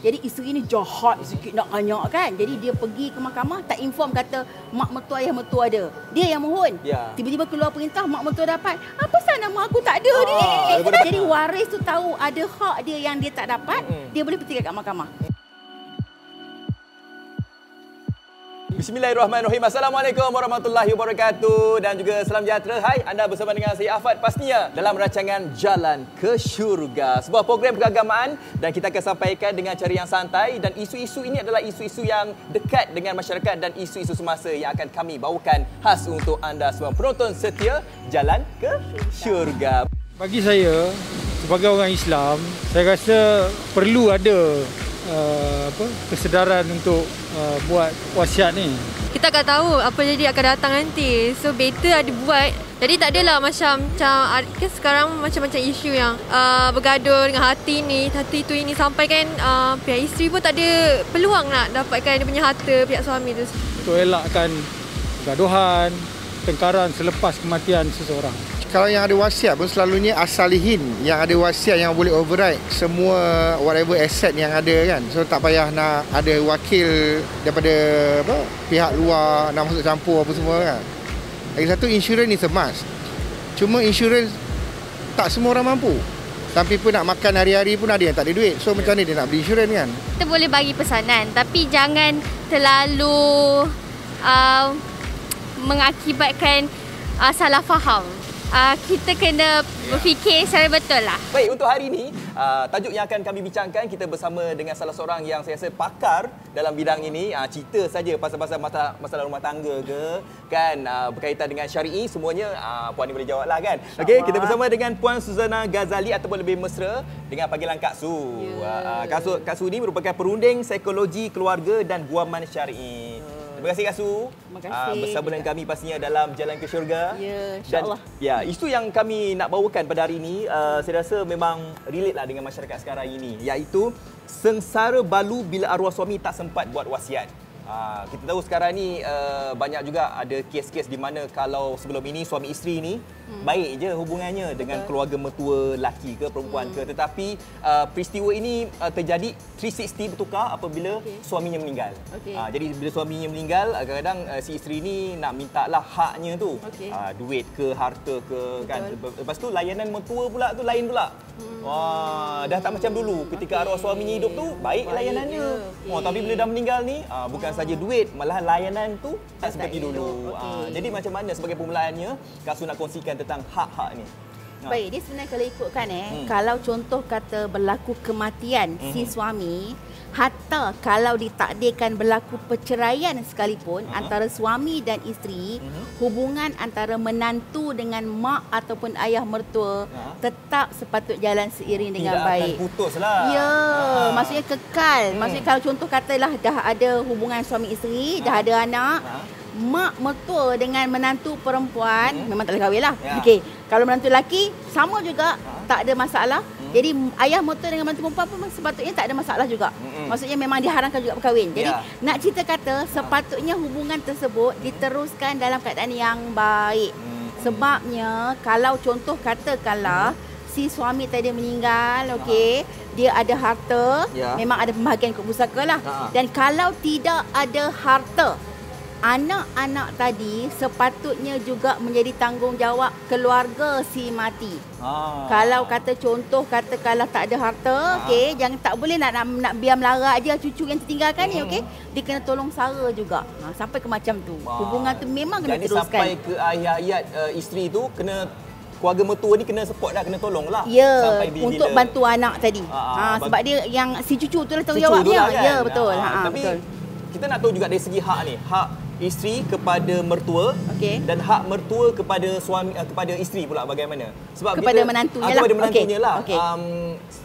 Jadi isteri ni jahat sikit nak anyak kan. Jadi dia pergi ke mahkamah tak inform kata mak mertua ayah mertua ada. Dia yang mohon. Ya. Tiba-tiba keluar perintah mak mertua dapat. Apa sah nama aku tak ada Ah, ni? Jadi waris tu tahu ada hak dia yang dia tak dapat, Mm-mm. dia boleh petikai kat mahkamah. Bismillahirrahmanirrahim. Assalamualaikum warahmatullahi wabarakatuh dan juga salam sejahtera. Hai, anda bersama dengan saya Afad pastinya dalam rancangan Jalan ke Syurga. Sebuah program keagamaan dan kita akan sampaikan dengan cara yang santai dan isu-isu ini adalah isu-isu yang dekat dengan masyarakat dan isu-isu semasa yang akan kami bawakan khas untuk anda semua penonton setia Jalan ke Syurga. Bagi saya sebagai orang Islam, saya rasa perlu ada uh, apa kesedaran untuk uh, buat wasiat ni. kita akan tahu apa jadi akan datang nanti. So better ada buat. Jadi tak adalah macam macam kan sekarang macam-macam isu yang uh, bergaduh dengan hati ni, hati tu ini sampai kan uh, pihak isteri pun tak ada peluang nak dapatkan dia punya harta pihak suami tu. Untuk elakkan gaduhan, tengkaran selepas kematian seseorang. Kalau yang ada wasiat pun selalunya asalihin yang ada wasiat yang boleh override semua whatever asset yang ada kan. So tak payah nak ada wakil daripada apa pihak luar nak masuk campur apa semua kan. Lagi satu insurance is a must. Cuma insurance tak semua orang mampu. Sampai pun nak makan hari-hari pun ada yang tak ada duit. So macam mana dia nak beli insurance kan? kita boleh bagi pesanan tapi jangan terlalu uh, mengakibatkan uh, salah faham. Uh, kita kena berfikir secara betul lah. Baik, untuk hari ini, uh, tajuk yang akan kami bincangkan kita bersama dengan salah seorang yang saya rasa pakar dalam bidang ini. Uh, cerita saja pasal-pasal masalah, masalah rumah tangga ke, kan, uh, berkaitan dengan syari'i, semuanya uh, Puan ni boleh jawab lah kan. Okey, kita bersama dengan Puan Suzana Ghazali ataupun lebih mesra dengan panggilan Kak Su. Ya. Uh, Kak Su. Kak Su ni merupakan perunding psikologi keluarga dan guaman syari'i. Terima kasih Kak Su. Terima kasih. Ah, bersama dengan kami pastinya dalam Jalan ke Syurga. Ya, insyaAllah. ya, isu yang kami nak bawakan pada hari ini, uh, saya rasa memang relate lah dengan masyarakat sekarang ini. Iaitu, sengsara balu bila arwah suami tak sempat buat wasiat. Uh, kita tahu sekarang ni uh, banyak juga ada kes-kes di mana kalau sebelum ini suami isteri ni hmm. baik je hubungannya dengan keluarga mertua laki ke perempuan hmm. ke tetapi uh, peristiwa ini uh, terjadi 360 bertukar apabila Okey. suaminya meninggal. Okey. Uh, jadi bila suaminya meninggal uh, kadang-kadang uh, si isteri ni nak minta lah haknya tu. Okey. Uh, duit ke harta ke kan. Lepas tu layanan mertua pula tu lain pula. Hmm. Wah, dah tak macam dulu ketika Okey. arwah suaminya hidup tu baik, Baik layanannya. je. Okey. Oh, tapi bila dah meninggal ni uh, bukan saja duit, malahan layanan tu tak Tak seperti dulu. Okey. Uh, jadi macam mana sebagai permulaannya Kak Su nak kongsikan tentang hak-hak ni? Ha. Baik, dia sebenarnya kalau ikutkan eh, Hmm. hmm. kalau contoh kata berlaku kematian hmm. si suami, hatta kalau ditakdirkan berlaku perceraian sekalipun Hmm. antara suami dan isteri, Mhm. hubungan antara menantu dengan mak ataupun ayah mertua Ha. tetap sepatut jalan seiring dengan Tidak baik. akan putus lah. Ya, Ah. maksudnya kekal. Hmm. Maksudnya kalau contoh katalah dah ada hubungan suami isteri, dah Ha. ada anak, Ha. Mak mertua dengan menantu perempuan Hmm. memang tak boleh kahwin lah. Ya. Okey, kalau menantu lelaki sama juga Ha. tak ada masalah. Hmm. Jadi ayah mertua dengan menantu perempuan pun sepatutnya tak ada masalah juga. Mm-mm. Maksudnya memang diharamkan juga berkahwin. Jadi Ya. nak cerita kata sepatutnya hubungan tersebut diteruskan dalam keadaan yang baik. Hmm. Sebabnya kalau contoh katakanlah si suami tadi meninggal, okey, dia ada harta, Ya. memang ada pembahagian ikut pusaka lah. Ha. Dan kalau tidak ada harta, anak-anak tadi sepatutnya juga menjadi tanggungjawab keluarga si mati. Ha. Kalau kata contoh katakanlah tak ada harta, Ha. okey, jangan tak boleh nak, nak nak biar melarat aja cucu yang tertinggalkan ni, Hmm. okey. Dia kena tolong sara juga. Ha, sampai ke macam tu. Wah. Hubungan tu memang kena Jadi teruskan. sampai ke ayat-ayat uh, isteri tu kena keluarga mertua ni kena support dah, kena tolong lah. Ya, Sampai bila- untuk bantu anak tadi. Ah, Ha, ah, sebab dia yang si cucu tu lah cucu tanggungjawabnya. tu lah kan? Ya, betul. Ah, Ha, tapi betul. kita nak tahu juga dari segi hak ni. Hak isteri kepada mertua Okey. dan hak mertua kepada suami uh, kepada isteri pula bagaimana? Sebab Kepada kita, menantunya ah, lah. Kepada menantunya lah. okey. Um,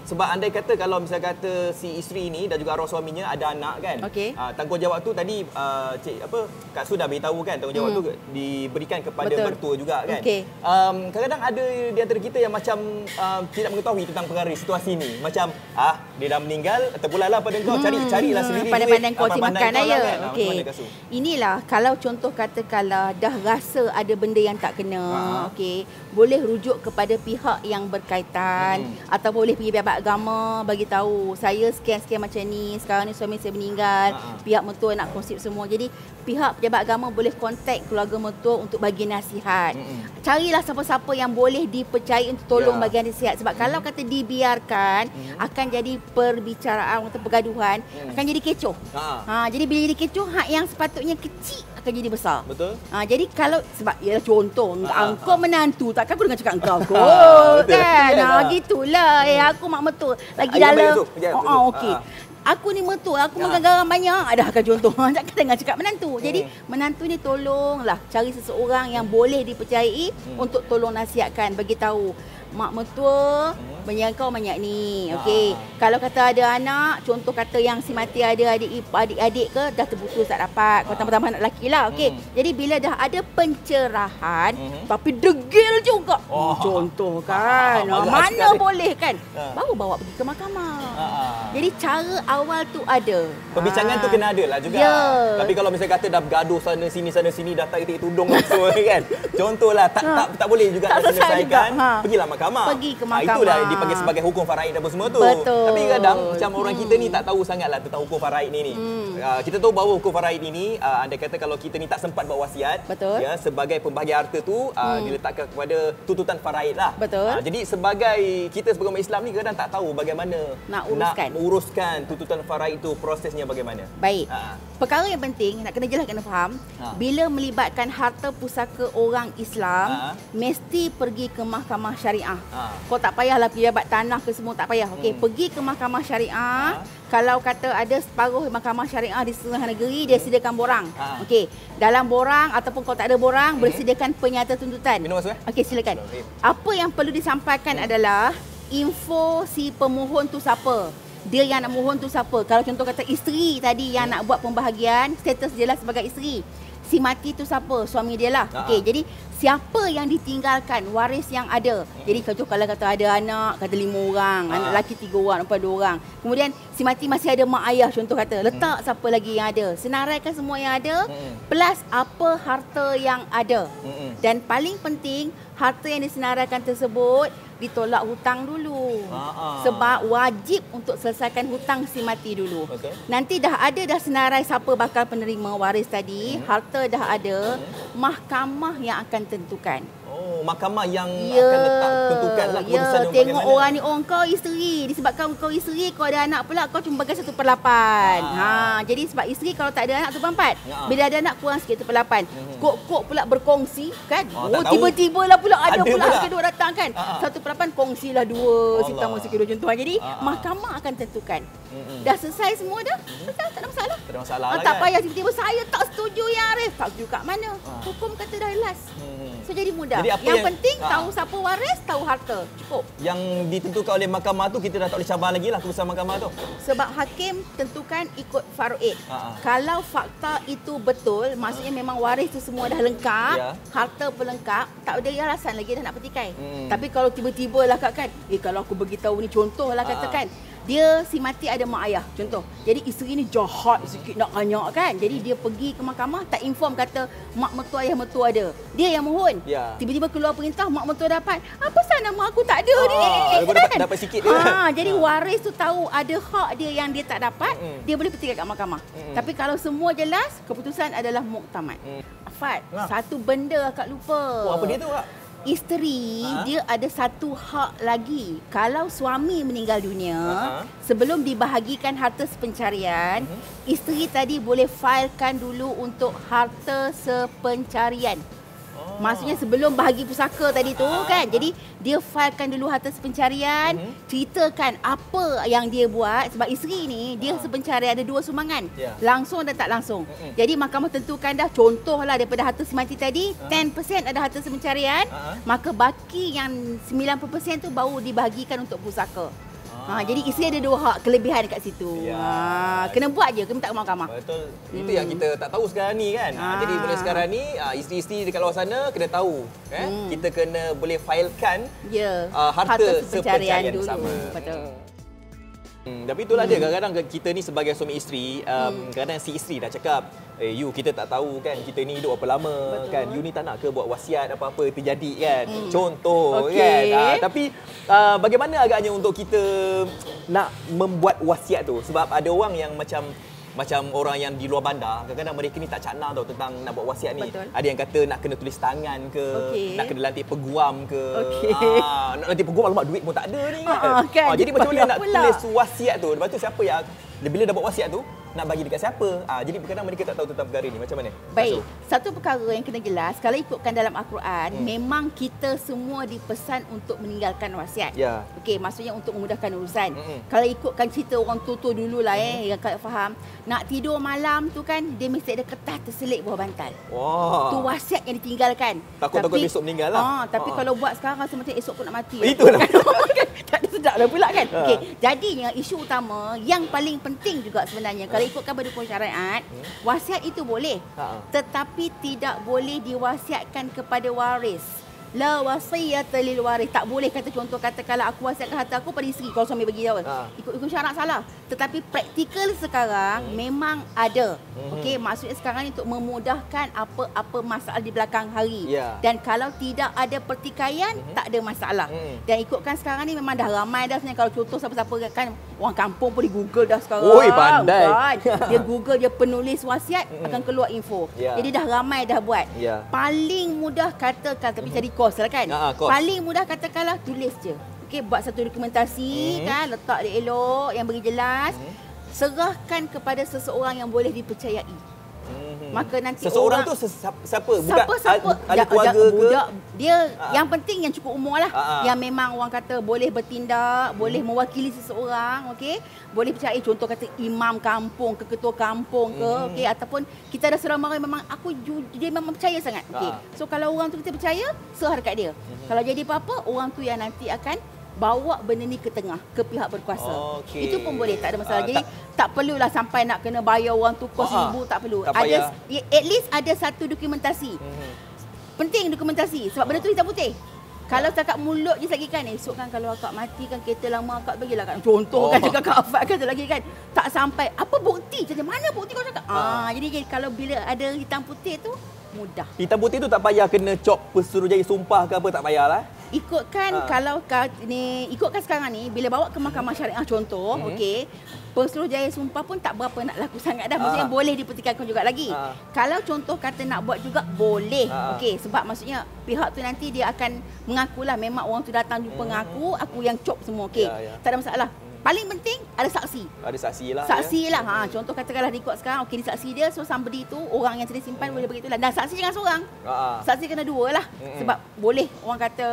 sebab andai kata kalau misalnya kata si isteri ni dan juga arwah suaminya ada anak kan. Okey. Uh, tanggungjawab tu tadi uh, cik apa Kak Su dah beritahu kan tanggungjawab Hmm. tu diberikan kepada Betul. mertua juga kan. Okey. Um, kadang-kadang ada di antara kita yang macam uh, tidak mengetahui tentang perkara situasi ni. Macam ah dia dah meninggal, terpulanglah pada kau cari carilah sendiri. Pandai-pandai duit. kau pandai makan aja. lah kan. Okey. pandai. Inilah kalau contoh katakanlah dah rasa ada benda yang tak kena, Ha. okey, boleh rujuk kepada pihak yang berkaitan Hmm. atau boleh pergi pejabat agama bagi tahu saya sekian-sekian macam ni, sekarang ni suami saya meninggal, Ha. pihak mertua nak konsip semua. Jadi pihak pejabat agama boleh kontak keluarga mertua untuk bagi nasihat. Mm-mm. Carilah siapa-siapa yang boleh dipercayai untuk tolong Ya. bagi nasihat sebab kalau kata dibiarkan akan jadi perbicaraan atau pergaduhan Hmm. akan jadi kecoh. Ha. Ha, jadi bila jadi kecoh, hak yang sepatutnya kecil akan jadi besar. Betul? Ha, jadi kalau sebab ialah contoh Ha, ha, engkau menantu takkan aku dengan cakap engkau kot Ha, betul. kan. Ha ha. gitulah. Eh aku mak mertua lagi Ah, baik dalam. Oh, oh okey. Ha. Aku ni mertua, aku Ha. makan garam banyak. Ada akan contoh. Takkan dengan cakap menantu. Jadi Hmm. menantu ni tolonglah cari seseorang yang boleh dipercayai Hmm. untuk tolong nasihatkan, bagi tahu mak mertua Hmm. banyak kau banyak ni. Okey. Ha. Kalau kata ada anak, contoh kata yang si mati ada adik adik-adik ke dah terputus tak dapat. Kau Ha. tambah-tambah anak lelaki lah. Okey. Hmm. Jadi bila dah ada pencerahan Mhm. tapi degil juga. Oh. Contoh kan. Ha, bagus Mana sekali. boleh kan? Ha. Baru bawa pergi ke mahkamah. Ha. Jadi cara awal tu ada. Perbincangan Ah. tu kena ada lah juga. Ya. Tapi kalau misalnya kata dah bergaduh sana sini sana sini dah tarik tudung semua kan. Contohlah tak tak tak boleh juga Tak selesaikan. juga. Ha. Pergilah mahkamah. Pergi ke Ah, mahkamah. itulah dipanggil sebagai hukum faraid apa semua tu. Betul. Tapi kadang macam orang Hmm. kita ni tak tahu sangatlah tentang hukum faraid ni ni. Ah, kita tahu bahawa hukum faraid ini uh, anda kata kalau kita ni tak sempat buat wasiat Betul. ya sebagai pembahagian harta tu uh, diletakkan kepada tuntutan faraid lah. Betul. Ah, jadi sebagai kita sebagai umat Islam ni kadang tak tahu bagaimana Nak uruskan. nak uruskan tuntutan faraid itu prosesnya bagaimana. Baik. Ha. Perkara yang penting nak kena jelas kena faham, Ha. bila melibatkan harta pusaka orang Islam, Ha. mesti pergi ke mahkamah syariah. Ha. Kau tak payahlah pejabat tanah ke semua tak payah. Okey, Hmm. pergi ke mahkamah syariah. Ha. Kalau kata ada separuh mahkamah syariah di setengah negeri, dia sediakan borang. Ha. Okey, dalam borang ataupun kalau tak ada borang, boleh sediakan penyata tuntutan. Minum masuk eh? Okey, silakan. Okey. Apa yang perlu disampaikan adalah info si pemohon tu siapa. Dia yang nak mohon tu siapa. Kalau contoh kata isteri tadi yang nak buat pembahagian, status dia lah sebagai isteri. Si mati tu siapa? Suami dia lah. Ha. Okey, jadi siapa yang ditinggalkan, waris yang ada. Jadi contoh kalau kata ada anak, kata lima orang, Ha. anak lelaki tiga orang, perempuan dua orang. Kemudian si mati masih ada mak ayah contoh kata. Letak siapa lagi yang ada. Senaraikan semua yang ada Hmm. plus apa harta yang ada. Dan paling penting, harta yang disenaraikan tersebut ditolak hutang dulu. Ha-ha. Sebab wajib untuk selesaikan hutang si mati dulu. Betul. Nanti dah ada dah senarai siapa bakal penerima waris tadi, harta dah ada, mahkamah yang akan tentukan. Oh, mahkamah yang Ya, akan letak tentukanlah ya, keputusan dia tengok bagaimana. orang ni, oh kau isteri. Disebabkan kau isteri, kau ada anak pula, kau cuma bagi satu per lapan. Ah. Ha, jadi sebab isteri kalau tak ada anak, satu per empat. Ya. Bila ada anak, kurang sikit, satu per lapan. Kok-kok pula berkongsi, kan? Oh, Oh, tak tahu. tiba-tiba lah pula ada, Ada pula pula. kedua datang kan. Ah. Satu per lapan, kongsilah dua. Si Allah. tamu si kedua contoh. Jadi, ah. mahkamah akan tentukan. Mm-mm. Dah selesai semua dah? Selesai, tak ada masalah. Tak ada masalah Ah, lah tak kan? payah tiba-tiba saya tak setuju ya Arif. Tak setuju kat mana? Ah. Hukum kata dah jelas. Hmm. So jadi mudah. Jadi apa yang, yang- penting Ah. tahu siapa waris, tahu harta. Cukup. Yang ditentukan oleh mahkamah tu kita dah tak boleh cabar lagi lah keputusan mahkamah tu. Sebab hakim tentukan ikut faroid. Ah, ah. Kalau fakta itu betul, maksudnya memang waris tu semua dah lengkap, Ya. harta pun lengkap, tak ada alasan lagi dah nak petikai. Hmm. Tapi kalau tiba-tiba lah kak kan, eh kalau aku beritahu ni contoh lah Ah, ah. Dia si mati ada mak ayah contoh. Jadi isteri ni jahat sikit nak banyak kan. Jadi dia pergi ke mahkamah tak inform kata mak mertua ayah mertua ada. Dia yang mohon. Ya. Tiba-tiba keluar perintah mak mertua dapat. Apa sah nama aku tak ada ni? Ah, dia pun dapat- dapat sikit dia. Ah, jadi waris tu tahu ada hak dia yang dia tak dapat, Mm-mm. dia boleh petikai kat mahkamah. Mm-mm. Tapi kalau semua jelas, keputusan adalah muktamad. Mm. Afat, Ah. satu benda akak lupa. Oh, apa dia tu kak? Isteri Ha? dia ada satu hak lagi. Kalau suami meninggal dunia, Ha? sebelum dibahagikan harta sepencarian, Mhm. isteri tadi boleh filekan dulu untuk harta sepencarian. Maksudnya sebelum bahagi pusaka tadi tu kan. Jadi dia filekan dulu harta sepencarian, Mhm. ceritakan apa yang dia buat sebab isteri ni dia sepencarian ada dua sumbangan. Ya. Langsung dan tak langsung. Mhm. Jadi mahkamah tentukan dah contohlah daripada harta si mati tadi 10% ada harta sepencarian, Ha. maka baki yang 90% tu baru dibahagikan untuk pusaka. Ha, jadi isteri ada dua hak kelebihan kat situ. Ya. Ha, kena buat je, kena minta ke mahkamah. Betul. Itu yang kita tak tahu sekarang ni kan. Ah. Ah. Jadi boleh sekarang ni ah, isteri-isteri dekat luar sana kena tahu kan. Hmm. Kita kena boleh filekan Ya. Ah, harta sepencarian sepencarian dulu. bersama. Betul. Hmm, tapi itulah dia kadang-kadang kita ni sebagai suami isteri, um, kadang si isteri dah cakap, eh you kita tak tahu kan kita ni hidup berapa lama Betul. kan. You ni tak nak ke buat wasiat apa-apa terjadi kan. Contoh Okey. kan. Ah, tapi uh, bagaimana agaknya untuk kita nak membuat wasiat tu sebab ada orang yang macam macam orang yang di luar bandar kadang-kadang mereka ni tak cakna tau tentang nak buat wasiat ni. Betul. Ada yang kata nak kena tulis tangan ke, Okey. nak kena lantik peguam ke. Okey. Ah, nak lantik peguam alamak duit pun tak ada ni kan. Ah, kan, Ah, jadi macam mana nak pula. tulis wasiat tu? Lepas tu siapa yang bila dah buat wasiat tu nak bagi dekat siapa? Ah, jadi kadang mereka tak tahu tentang perkara ni. Macam mana? Baik, Masuk. satu perkara yang kena jelas, kalau ikutkan dalam Al-Quran, hmm. memang kita semua dipesan untuk meninggalkan wasiat. Ya. Okey, maksudnya untuk memudahkan urusan. Mm-mm. Kalau ikutkan cerita orang tua-tua dululah eh yang kau faham, nak tidur malam tu kan dia mesti ada kertas terselit bawah bantal. Wah. Tu wasiat yang ditinggalkan. Takut-takut besok meninggal lah. Ah, tapi Ah. kalau buat sekarang rasa macam esok pun nak mati. Itulah. Kan? tak ada sedap dah pula kan. Ah. Okey, jadinya isu utama yang paling penting juga sebenarnya kalau ikutkan pada syariat, wasiat itu boleh. Ha. Tetapi tidak boleh diwasiatkan kepada waris. La wasiyata lil waris. Tak boleh kata contoh kata kalau aku wasiatkan harta aku pada isteri kalau suami bagi jawab. Ha. Ikut hukum syarak salah. Tetapi praktikal sekarang memang ada. Mhm. Okey, maksudnya sekarang ni untuk memudahkan apa-apa masalah di belakang hari. Ya. Dan kalau tidak ada pertikaian, tak ada masalah. Mhm. Dan ikutkan sekarang ni memang dah ramai dah sebenarnya kalau contoh siapa-siapa kan orang kampung pun di Google dah sekarang. Oi, pandai. Kan? Dia Google dia penulis wasiat akan keluar info. Ya. Jadi dah ramai dah buat. Ya. Paling mudah katakan tapi cari kos lah kan. Kos. Paling mudah katakanlah tulis je. Okey buat satu dokumentasi Mhm. kan letak dia elok yang bagi jelas. Serahkan kepada seseorang yang boleh dipercayai. Maka nanti Seseorang orang- tu ses- siapa? Bukan Siapa-siapa ahli- keluarga ke? budak, Dia Ah. yang penting yang cukup umur lah. Ah, ah. Yang memang orang kata boleh bertindak, boleh Hmm. mewakili seseorang, okey. Boleh percayai contoh kata imam kampung ke ketua kampung ke, Hmm. okey ataupun kita ada seorang orang memang aku dia memang percaya sangat. Okey. So kalau orang tu kita percaya, serah dekat dia. Kalau jadi apa-apa, orang tu yang nanti akan bawa benda ni ke tengah ke pihak berkuasa. Okey. Itu pun boleh tak ada masalah. Ah, Jadi tak- tak perlulah sampai nak kena bayar orang tu kos ribu tak perlu. Tak ada payah. ya, at least ada satu dokumentasi. Mhm. Penting dokumentasi sebab benda tu hitam putih. Kalau cakap mulut je lagi kan esok kan kalau akak mati kan kereta lama akak bagilah kan. Contoh Oh. kan cakap Kak Afat kan lagi kan. Tak sampai apa bukti macam mana bukti kau cakap. Ah, Ah. jadi jadi kalau bila ada hitam putih tu mudah. Hitam putih tu tak payah kena cop pesuruhjaya sumpah ke apa tak payahlah. Ikutkan Ah. kalau ka, ni ikutkan sekarang ni bila bawa ke mahkamah syariah contoh Mhm. okey Pesuruhjaya sumpah pun tak berapa nak laku sangat dah maksudnya Ah. boleh dipertikaikan juga lagi. Ah. Kalau contoh kata nak buat juga boleh. Ah. Okey sebab maksudnya pihak tu nanti dia akan mengakulah memang orang tu datang jumpa dengan aku, aku yang cop semua okey. Hmm. Ya, ya. Tak ada masalah. Paling penting ada saksi. Ada saksi lah. Saksi ya. lah. Ha, contoh katakanlah rekod sekarang, okey ni saksi dia, so somebody tu orang yang sedia simpan boleh beritahu lah. Dan saksi jangan seorang. Ah. Saksi kena dua lah. Mm-mm. Sebab boleh orang kata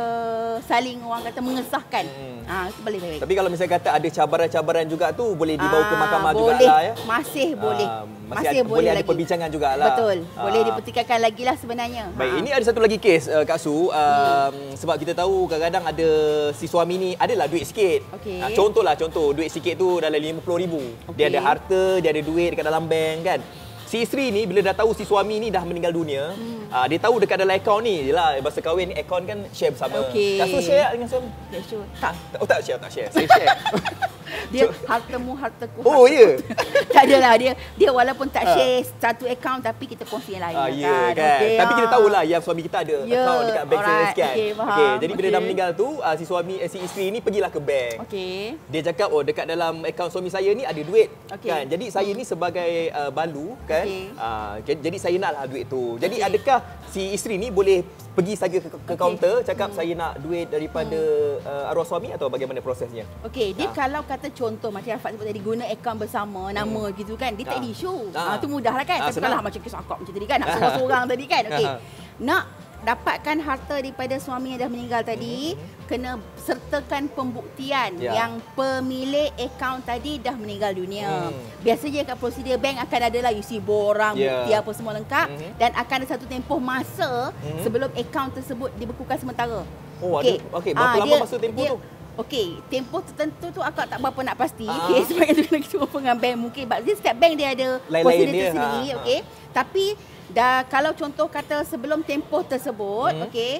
saling orang kata mengesahkan. Mm-mm. Ha, itu boleh baik. Tapi kalau misalnya kata ada cabaran-cabaran juga tu boleh dibawa ke Ah, mahkamah boleh. jugalah ya. Masih boleh. Ah, masih, ada, boleh, ada lagi. perbincangan jugalah. Betul. Boleh Ah. dipertikaikan lagi lah sebenarnya. Baik, Ha. ini ada satu lagi kes uh, Kak Su. Um, sebab kita tahu kadang-kadang ada si suami ni adalah duit sikit. Okey. Ah, contohlah contoh duit sikit tu dalam RM50,000. Dia Okey. ada harta, dia ada duit dekat dalam bank kan. Si isteri ni bila dah tahu si suami ni dah meninggal dunia, Hmm. ah, dia tahu dekat dalam akaun ni, yelah bahasa kahwin ni akaun kan share bersama. Kak Su share dengan suami? Okay, sure. Tak. Oh tak share, tak share. Saya share. Dia hartamu hartaku. Oh, hartaku. ya? tak adalah dia. Dia walaupun tak Ah. share satu akaun tapi kita kongsi yang lain. Lah ya kan. Okey, Tapi kita ah. tahulah yang suami kita ada Ya, akaun dekat bank alright. kan. Okey, faham. Okey, jadi bila dah Okey. meninggal tu, ah, si suami eh, si isteri ni pergilah ke bank. Okey. Dia cakap oh dekat dalam akaun suami saya ni ada duit Okey. kan. Jadi saya ni sebagai uh, balu kan. Okey. Uh, jadi saya naklah duit tu. Jadi Okey. adakah si isteri ni boleh pergi saja ke, ke Okey. kaunter cakap saya nak duit daripada uh, arwah suami atau bagaimana prosesnya? Okey, dia Ah. kalau kata contoh macam Rafat sebut tadi guna akaun bersama nama gitu kan, dia tak Ah. ada isu. Ah. Ah tu mudah lah kan. Ah, Tapi kalau macam kes akak macam tadi kan, nak seorang-seorang tadi kan. Okey. Ah. Nak dapatkan harta daripada suami yang dah meninggal tadi, kena sertakan pembuktian Hmm. Ya. yang pemilik akaun tadi dah meninggal dunia. Hmm. Biasanya kat prosedur bank akan ada lah isi borang, Ya. bukti apa semua lengkap Mhm. dan akan ada satu tempoh masa Mhm. sebelum akaun tersebut dibekukan sementara. Oh, ada- okey, berapa Ah, lama masa tempoh tu? Okey, tempoh tertentu tu akak tak berapa nak pasti. Ah. Okey, sebab itu kena jumpa dengan bank mungkin. Sebab dia setiap bank dia ada prosedur dia. tersendiri, Ah, ah. okey. Tapi dah kalau contoh kata sebelum tempoh tersebut, Hmm. okey,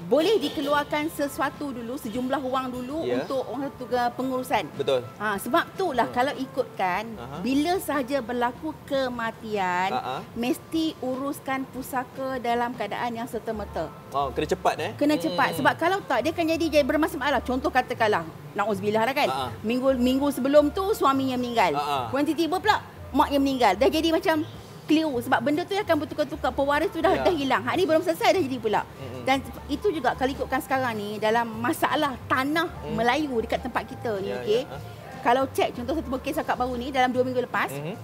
boleh dikeluarkan sesuatu dulu, sejumlah wang dulu Ya. untuk orang tu ke pengurusan. Betul. Ha, sebab tu lah kalau ikutkan Aha. bila sahaja berlaku kematian Ha-ha. mesti uruskan pusaka dalam keadaan yang serta-merta. Oh, kena cepat eh. Kena Hmm. cepat sebab kalau tak dia akan jadi jadi bermasalah. Contoh katakanlah nauzubillah lah kan. Ha-ha. Minggu minggu sebelum tu suaminya meninggal. Ha-ha. Kemudian tiba-tiba pula mak yang meninggal. Dah jadi macam keliru sebab benda tu akan bertukar-tukar pewaris tu dah Ya. dah hilang. Hak ni belum selesai dah jadi pula. Mm-mm. Dan itu juga kalau ikutkan sekarang ni dalam masalah tanah Mm. Melayu dekat tempat kita ni Ya, okey. ya. Ha. Kalau cek contoh satu kes akak baru ni dalam 2 minggu lepas, Mhm.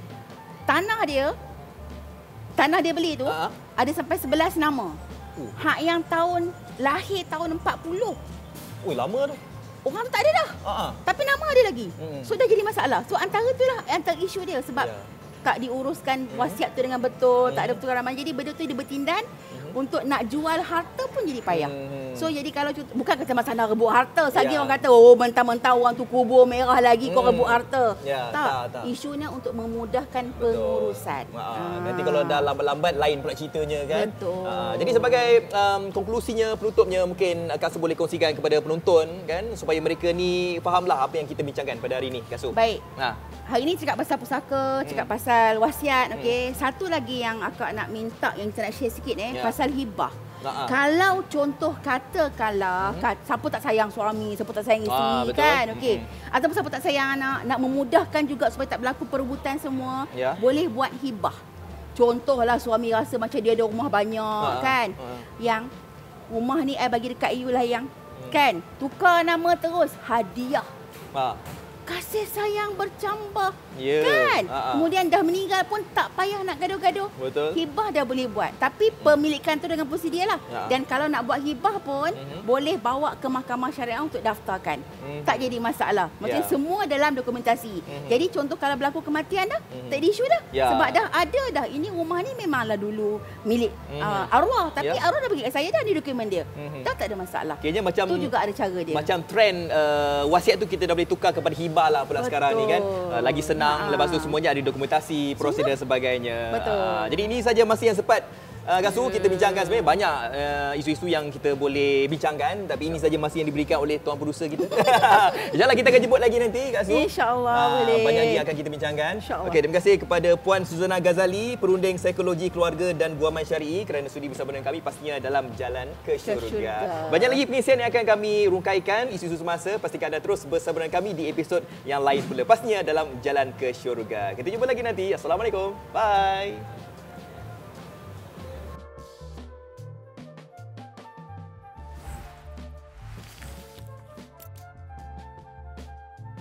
tanah dia tanah dia beli tu Ha. ada sampai 11 nama. Uh. Hak yang tahun lahir tahun 40. Ui, lama tu. Orang tu tak ada dah. Ah. Tapi nama ada lagi. Mm. So dah jadi masalah. So antara tu lah antara isu dia sebab Ya. Tak diuruskan wasiat tu dengan betul, tak ada Mm. pertukaran. Jadi benda tu dia bertindan untuk nak jual harta pun jadi payah. So jadi kalau bukan kata masalah rebut harta saja Ya. orang kata oh mentah-mentah orang tu kubur merah lagi kau Hmm. rebut harta. Ya, tak, tak. Isunya untuk memudahkan Betul. pengurusan. Ha, Ah. Nanti kalau dah lambat-lambat lain pula ceritanya kan. Betul. Ha, jadi sebagai um, konklusinya penutupnya mungkin Kasu boleh kongsikan kepada penonton kan supaya mereka ni fahamlah apa yang kita bincangkan pada hari ni Kasu. Baik. Ha. Hari ni cakap pasal pusaka, cakap Hmm. pasal wasiat, okey. Satu lagi yang akak nak minta yang kita nak share sikit eh, Ya. pasal hibah. Ha. Kalau contoh katakanlah kat, siapa tak sayang suami, siapa tak sayang isteri Hmm. Ah, betul. kan, okey. Hmm. Ataupun siapa tak sayang anak, nak memudahkan juga supaya tak berlaku perebutan semua, Ya. boleh buat hibah. Contohlah suami rasa macam dia ada rumah banyak Ha, kan. ha. Yang rumah ni I bagi dekat you lah yang Hmm. kan, tukar nama terus hadiah. Ha. Kasih sayang bercambah. Ya. Kan? Ha. Kemudian dah meninggal pun tak payah nak gaduh-gaduh. Betul. Hibah dah boleh buat. Tapi pemilikan tu dengan prosedur lah. Ya. Dan kalau nak buat hibah pun, Mhm. boleh bawa ke mahkamah syariah untuk daftarkan. Mhm. Tak jadi masalah. Maksudnya Ya. semua dalam dokumentasi. Mhm. Jadi contoh kalau berlaku kematian dah, Mhm. tak ada isu dah. Ya. Sebab dah ada dah. Ini rumah ni memanglah dulu milik Mhm. uh, arwah. Tapi Ya. arwah dah bagi kat saya dah ni dokumen dia. Mhm. Dah tak ada masalah. Kayaknya macam Itu juga ada cara dia. Macam trend uh, wasiat tu kita dah boleh tukar kepada hibah lah pula Betul. sekarang ni kan. Uh, lagi senang, Ha. lepas tu semuanya ada dokumentasi, prosedur dan sebagainya. Betul. Uh, jadi ini saja masa yang sempat Uh, Gasu kita bincangkan sebenarnya banyak uh, isu-isu yang kita boleh bincangkan tapi ini saja masa yang diberikan oleh tuan producer kita. InsyaAllah kita akan jemput lagi nanti Gasu. InsyaAllah, Ah, boleh. Banyak lagi akan kita bincangkan. InsyaAllah. Okey, terima kasih kepada Puan Suzana Ghazali, perunding psikologi keluarga dan guaman syar'i kerana sudi bersama dengan kami pastinya dalam jalan ke syurga. Banyak lagi pengisian yang akan kami rungkaikan isu-isu semasa. Pastikan anda terus bersama dengan kami di episod yang lain pula. Pastinya dalam jalan ke syurga. Kita jumpa lagi nanti. Assalamualaikum. Bye.